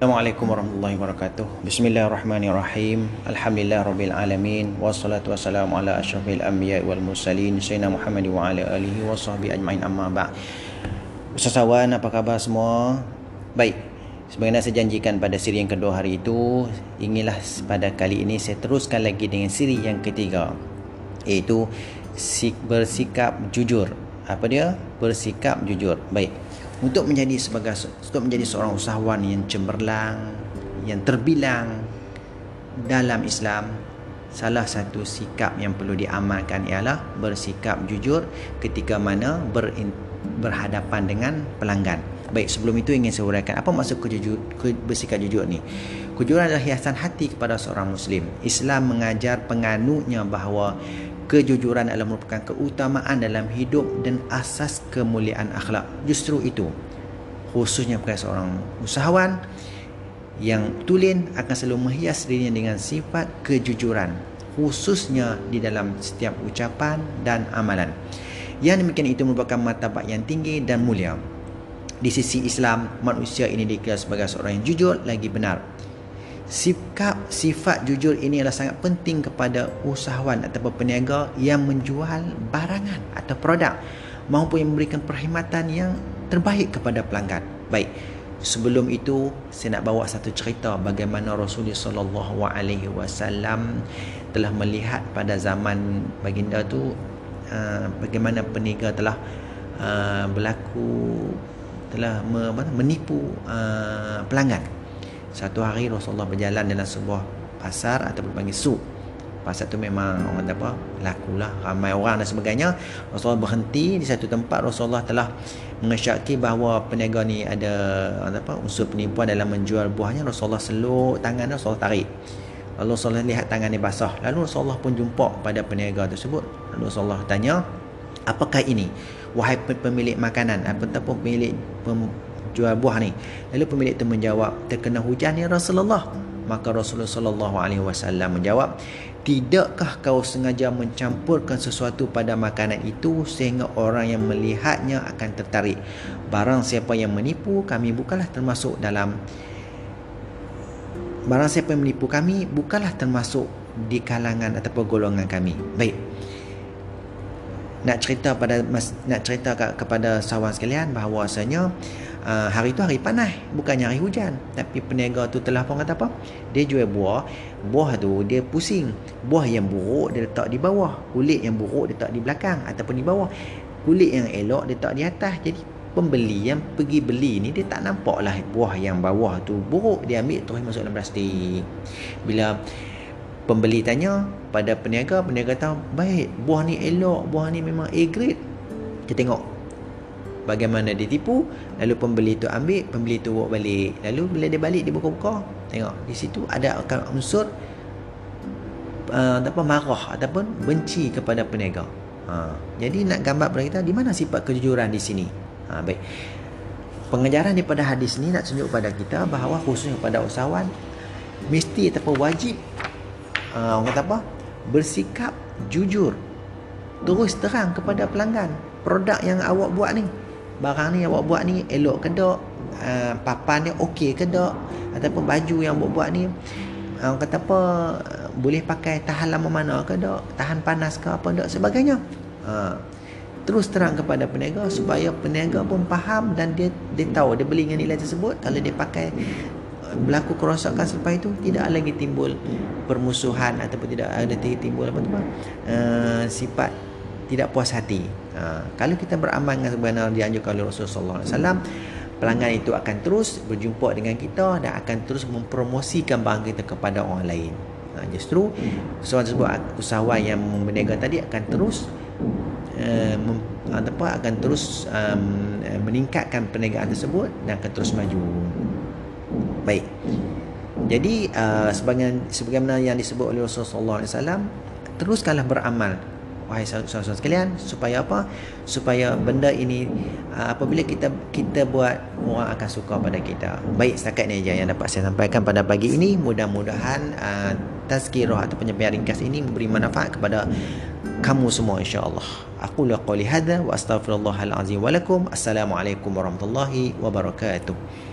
Assalamualaikum warahmatullahi wabarakatuh. Bismillahirrahmanirrahim. Alhamdulillah rabbil alamin wassalatu wassalamu ala asyrafil anbiya wal mursalin sayyidina Muhammad wa ala alihi wa sahbihi ajmain amma ba'. Ustaz Awan, apa khabar semua? Baik. Sebagaimana saya janjikan pada siri yang kedua hari itu, inginlah pada kali ini saya teruskan lagi dengan siri yang ketiga. Iaitu bersikap jujur. Apa dia? Bersikap jujur. Baik untuk menjadi sebagai untuk menjadi seorang usahawan yang cemerlang yang terbilang dalam Islam salah satu sikap yang perlu diamalkan ialah bersikap jujur ketika mana ber, berhadapan dengan pelanggan. Baik sebelum itu ingin saya uraikan apa maksud kejujur, ke, bersikap jujur ni? Kejujuran adalah hiasan hati kepada seorang muslim. Islam mengajar penganutnya bahawa kejujuran adalah merupakan keutamaan dalam hidup dan asas kemuliaan akhlak. Justru itu, khususnya kepada seorang usahawan yang tulen akan selalu menghias dirinya dengan sifat kejujuran, khususnya di dalam setiap ucapan dan amalan. Yang demikian itu merupakan martabat yang tinggi dan mulia. Di sisi Islam, manusia ini dikira sebagai seorang yang jujur lagi benar sikap sifat jujur ini adalah sangat penting kepada usahawan atau peniaga yang menjual barangan atau produk maupun yang memberikan perkhidmatan yang terbaik kepada pelanggan. Baik. Sebelum itu saya nak bawa satu cerita bagaimana Rasulullah wasallam telah melihat pada zaman baginda tu uh, bagaimana peniaga telah uh, berlaku telah menipu uh, pelanggan satu hari Rasulullah berjalan dalam sebuah pasar atau berpanggil suk pasar tu memang orang kata apa lakulah ramai orang dan sebagainya. Rasulullah berhenti di satu tempat. Rasulullah telah mengesyaki bahawa peniaga ni ada apa unsur penipuan dalam menjual buahnya. Rasulullah seluk tangan Rasulullah tarik. Lalu Rasulullah lihat tangan ni basah. Lalu Rasulullah pun jumpa pada peniaga tersebut. Lalu Rasulullah tanya apakah ini? Wahai pemilik makanan ataupun pemilik jual buah ni. Lalu pemilik itu menjawab, terkena hujan ya Rasulullah. Maka Rasulullah sallallahu alaihi wasallam menjawab, "Tidakkah kau sengaja mencampurkan sesuatu pada makanan itu sehingga orang yang melihatnya akan tertarik? Barang siapa yang menipu kami bukanlah termasuk dalam Barang siapa yang menipu kami bukanlah termasuk di kalangan atau golongan kami. Baik. Nak cerita pada nak cerita kepada sahabat sekalian bahawasanya uh, hari tu hari panas bukannya hari hujan. Tapi peniaga tu telah pun kata apa? Dia jual buah buah tu dia pusing. Buah yang buruk dia letak di bawah. Kulit yang buruk dia letak di belakang ataupun di bawah. Kulit yang elok dia letak di atas. Jadi pembeli yang pergi beli ni dia tak nampak lah buah yang bawah tu buruk. Dia ambil terus masuk dalam plastik. Bila pembeli tanya pada peniaga peniaga tahu baik buah ni elok buah ni memang A grade. Kita tengok bagaimana dia tipu lalu pembeli tu ambil pembeli tu bawa balik. Lalu bila dia balik dia buka-buka. Tengok di situ ada akan unsur uh, apa marah ataupun benci kepada peniaga. Ha. jadi nak gambar kepada kita di mana sifat kejujuran di sini? Ha, baik. Pengejaran daripada hadis ni nak tunjuk kepada kita bahawa khususnya kepada usahawan mesti ataupun wajib uh, orang kata apa? Bersikap jujur. Terus terang kepada pelanggan produk yang awak buat ni barang ni yang awak buat ni elok ke tak uh, papan ni okey ke tak ataupun baju yang awak buat ni uh, kata apa boleh pakai tahan lama mana ke tak tahan panas ke apa tak sebagainya. Uh, terus terang kepada peniaga supaya peniaga pun faham dan dia dia tahu dia beli dengan nilai tersebut. Kalau dia pakai berlaku kerosakan selepas itu tidak lagi timbul permusuhan ataupun tidak ada timbul apa tu uh, sifat tidak puas hati. Ha, kalau kita beramal dengan sebenar dianjurkan oleh Rasulullah SAW, pelanggan itu akan terus berjumpa dengan kita dan akan terus mempromosikan barang kita kepada orang lain. Ha, justru seorang tersebut usahawan yang berniaga tadi akan terus uh, mem, akan terus um, meningkatkan perniagaan tersebut dan akan terus maju. Baik. Jadi uh, sebagaimana yang disebut oleh Rasulullah SAW, teruskanlah beramal wahai saudara-saudara sekalian supaya apa? Supaya benda ini uh, apabila kita kita buat orang akan suka pada kita. Baik setakat ini aja yang dapat saya sampaikan pada pagi ini. Mudah-mudahan uh, tazkirah atau penyampaian ringkas ini memberi manfaat kepada kamu semua insya-Allah. Aku la qali hadza wa astaghfirullahal azim wa lakum. Assalamualaikum warahmatullahi wabarakatuh